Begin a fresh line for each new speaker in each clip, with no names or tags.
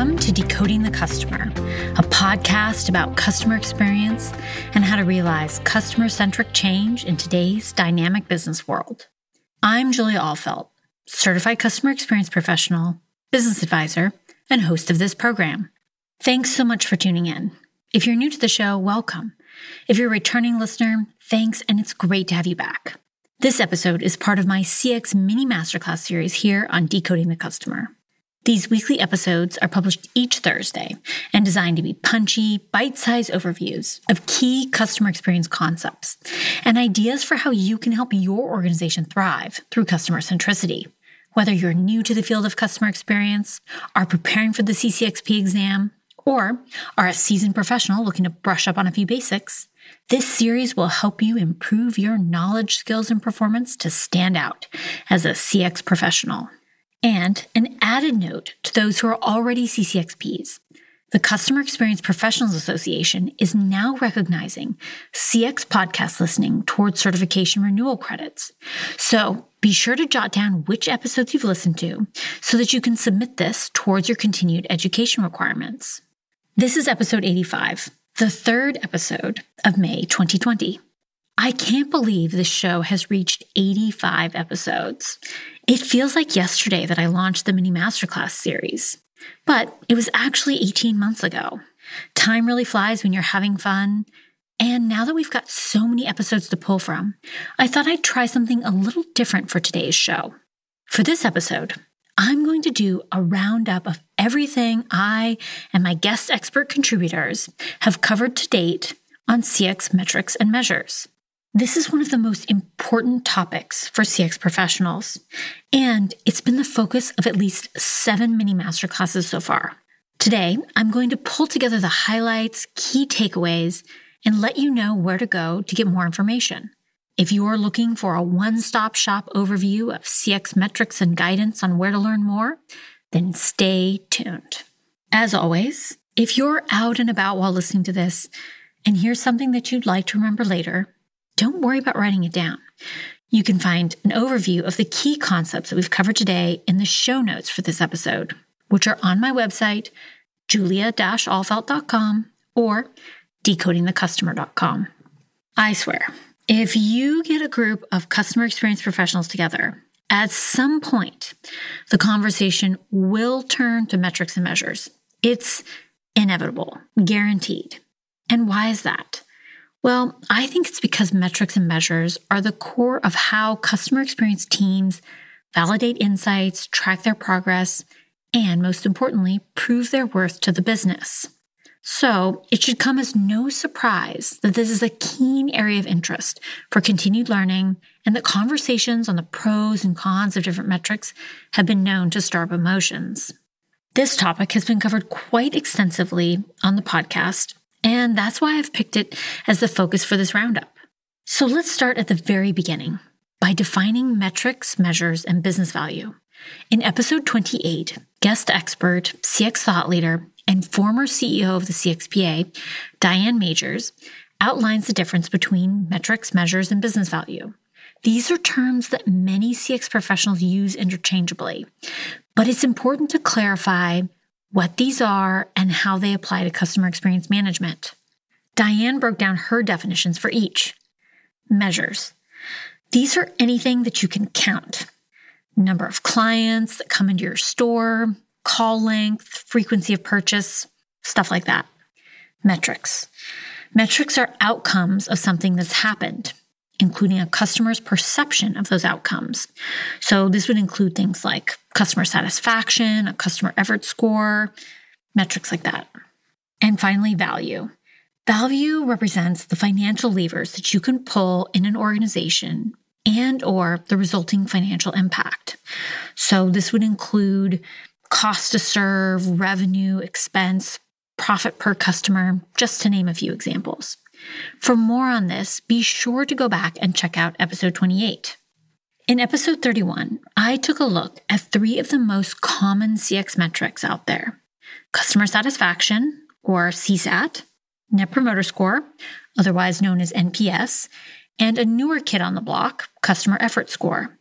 Welcome to Decoding the Customer, a podcast about customer experience and how to realize customer centric change in today's dynamic business world. I'm Julia Ahlfeldt, certified customer experience professional, business advisor, and host of this program. Thanks so much for tuning in. If you're new to the show, welcome. If you're a returning listener, thanks, and it's great to have you back. This episode is part of my CX mini masterclass series here on Decoding the Customer. These weekly episodes are published each Thursday and designed to be punchy, bite sized overviews of key customer experience concepts and ideas for how you can help your organization thrive through customer centricity. Whether you're new to the field of customer experience, are preparing for the CCXP exam, or are a seasoned professional looking to brush up on a few basics, this series will help you improve your knowledge, skills, and performance to stand out as a CX professional. And an added note to those who are already CCXPs. The Customer Experience Professionals Association is now recognizing CX podcast listening towards certification renewal credits. So be sure to jot down which episodes you've listened to so that you can submit this towards your continued education requirements. This is episode 85, the third episode of May 2020. I can't believe this show has reached 85 episodes. It feels like yesterday that I launched the mini masterclass series, but it was actually 18 months ago. Time really flies when you're having fun. And now that we've got so many episodes to pull from, I thought I'd try something a little different for today's show. For this episode, I'm going to do a roundup of everything I and my guest expert contributors have covered to date on CX metrics and measures. This is one of the most important topics for CX professionals, and it's been the focus of at least seven mini masterclasses so far. Today, I'm going to pull together the highlights, key takeaways, and let you know where to go to get more information. If you are looking for a one stop shop overview of CX metrics and guidance on where to learn more, then stay tuned. As always, if you're out and about while listening to this and here's something that you'd like to remember later, don't worry about writing it down. You can find an overview of the key concepts that we've covered today in the show notes for this episode, which are on my website, julia-ahlfeldt.com or decodingthecustomer.com. I swear, if you get a group of customer experience professionals together, at some point, the conversation will turn to metrics and measures. It's inevitable, guaranteed. And why is that? Well, I think it's because metrics and measures are the core of how customer experience teams validate insights, track their progress, and most importantly, prove their worth to the business. So it should come as no surprise that this is a keen area of interest for continued learning and that conversations on the pros and cons of different metrics have been known to stir up emotions. This topic has been covered quite extensively on the podcast, and that's why I've picked it as the focus for this roundup. So let's start at the very beginning by defining metrics, measures, and business value. In episode 28, guest expert, CX thought leader, and former CEO of the CXPA, Diane Magers, outlines the difference between metrics, measures, and business value. These are terms that many CX professionals use interchangeably, but it's important to clarify what these are, and how they apply to customer experience management. Diane broke down her definitions for each. Measures. These are anything that you can count number of clients that come into your store, call length, frequency of purchase, stuff like that. Metrics. Metrics are outcomes of something that's happened including a customer's perception of those outcomes. So this would include things like customer satisfaction, a customer effort score, metrics like that. And finally, value. Value represents the financial levers that you can pull in an organization and or the resulting financial impact. So this would include cost to serve, revenue, expense, profit per customer, just to name a few examples. For more on this, be sure to go back and check out episode 28. In episode 31, I took a look at three of the most common CX metrics out there customer satisfaction, or CSAT, Net Promoter Score, otherwise known as NPS, and a newer kid on the block, customer effort score.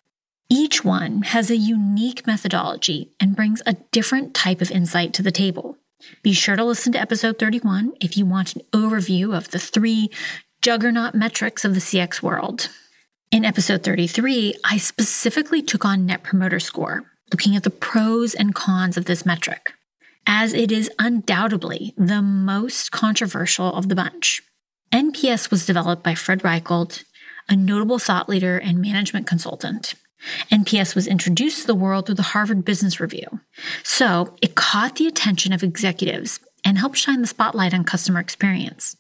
Each one has a unique methodology and brings a different type of insight to the table. Be sure to listen to episode 31 if you want an overview of the three juggernaut metrics of the CX world. In episode 33, I specifically took on Net Promoter Score, looking at the pros and cons of this metric, as it is undoubtedly the most controversial of the bunch. NPS was developed by Fred Reichheld, a notable thought leader and management consultant. NPS was introduced to the world through the Harvard Business Review. So it caught the attention of executives and helped shine the spotlight on customer experience.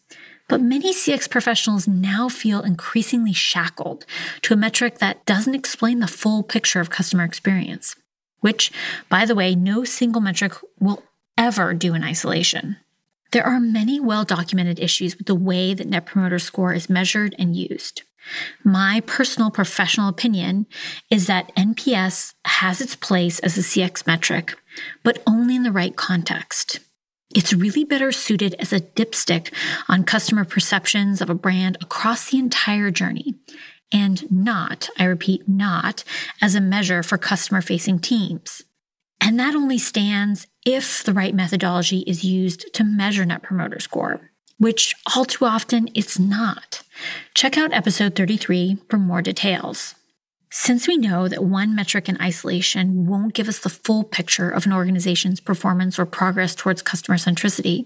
But many CX professionals now feel increasingly shackled to a metric that doesn't explain the full picture of customer experience, which, by the way, no single metric will ever do in isolation. There are many well documented issues with the way that Net Promoter Score is measured and used. My personal professional opinion is that NPS has its place as a CX metric, but only in the right context. It's really better suited as a dipstick on customer perceptions of a brand across the entire journey, and not, I repeat, not as a measure for customer facing teams. And that only stands if the right methodology is used to measure Net Promoter Score which all too often it's not. Check out episode 33 for more details. Since we know that one metric in isolation won't give us the full picture of an organization's performance or progress towards customer centricity,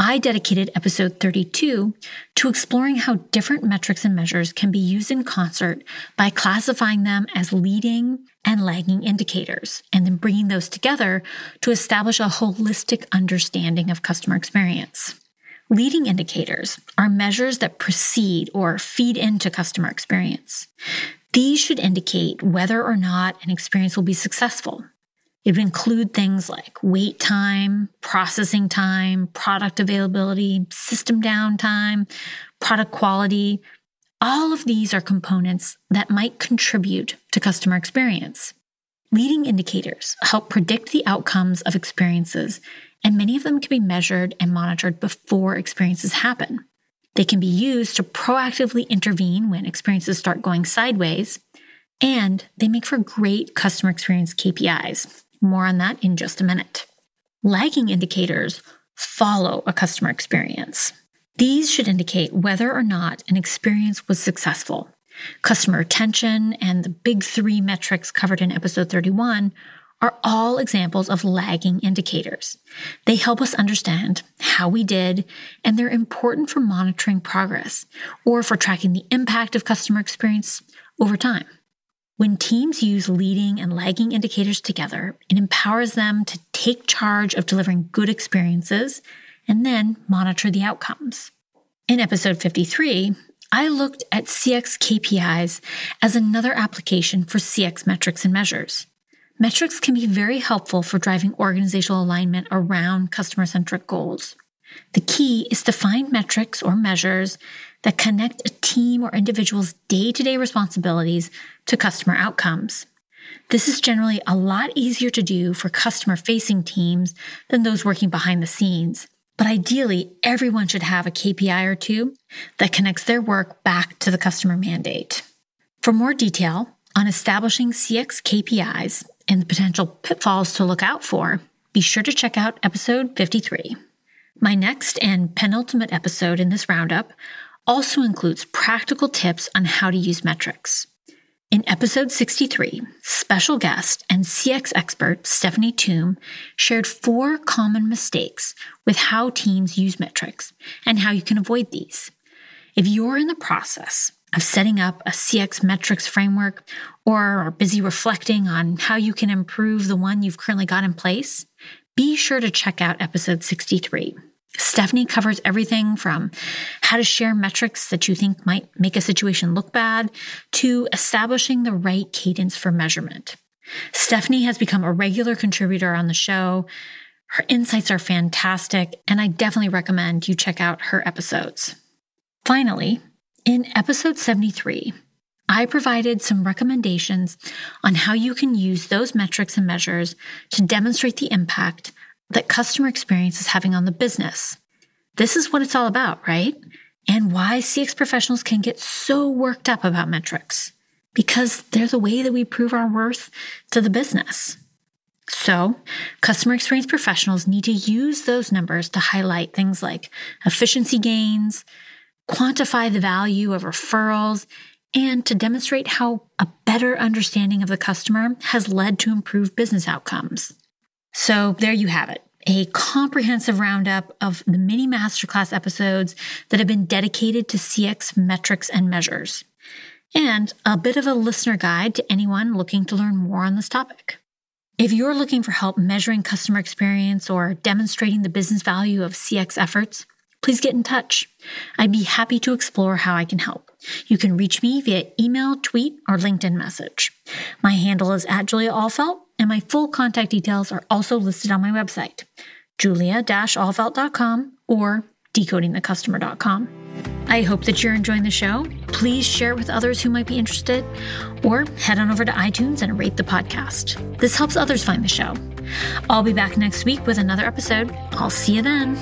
I dedicated episode 32 to exploring how different metrics and measures can be used in concert by classifying them as leading and lagging indicators, and then bringing those together to establish a holistic understanding of customer experience. Leading indicators are measures that precede or feed into customer experience. These should indicate whether or not an experience will be successful. It would include things like wait time, processing time, product availability, system downtime, product quality. All of these are components that might contribute to customer experience. Leading indicators help predict the outcomes of experiences and many of them can be measured and monitored before experiences happen. They can be used to proactively intervene when experiences start going sideways, and they make for great customer experience KPIs. More on that in just a minute. Lagging indicators follow a customer experience. These should indicate whether or not an experience was successful. Customer retention and the big three metrics covered in episode 31 are all examples of lagging indicators. They help us understand how we did, and they're important for monitoring progress or for tracking the impact of customer experience over time. When teams use leading and lagging indicators together, it empowers them to take charge of delivering good experiences and then monitor the outcomes. In episode 53, I looked at CX KPIs as another application for CX metrics and measures. Metrics can be very helpful for driving organizational alignment around customer centric goals. The key is to find metrics or measures that connect a team or individual's day to day responsibilities to customer outcomes. This is generally a lot easier to do for customer facing teams than those working behind the scenes. But ideally, everyone should have a KPI or two that connects their work back to the customer mandate. For more detail on establishing CX KPIs and the potential pitfalls to look out for, be sure to check out episode 53. My next and penultimate episode in this roundup also includes practical tips on how to use metrics. In episode 63, special guest and CX expert Stephanie Thum shared four common mistakes with how teams use metrics and how you can avoid these. If you're in the process of setting up a CX metrics framework or are busy reflecting on how you can improve the one you've currently got in place, be sure to check out episode 63. Stephanie covers everything from how to share metrics that you think might make a situation look bad to establishing the right cadence for measurement. Stephanie has become a regular contributor on the show. Her insights are fantastic, and I definitely recommend you check out her episodes. Finally, in episode 73, I provided some recommendations on how you can use those metrics and measures to demonstrate the impact that customer experience is having on the business. This is what it's all about, right? And why CX professionals can get so worked up about metrics. because they're the way that we prove our worth to the business. So, customer experience professionals need to use those numbers to highlight things like efficiency gains, quantify the value of referrals, and to demonstrate how a better understanding of the customer has led to improved business outcomes. So, there you have it a comprehensive roundup of the mini masterclass episodes that have been dedicated to CX metrics and measures, and a bit of a listener guide to anyone looking to learn more on this topic. If you're looking for help measuring customer experience or demonstrating the business value of CX efforts, please get in touch. I'd be happy to explore how I can help. You can reach me via email, tweet, or LinkedIn message. My handle is at Julia Ahlfeldt, and my full contact details are also listed on my website, julia-ahlfeldt.com or decodingthecustomer.com. I hope that you're enjoying the show. Please share it with others who might be interested, or head on over to iTunes and rate the podcast. This helps others find the show. I'll be back next week with another episode. I'll see you then.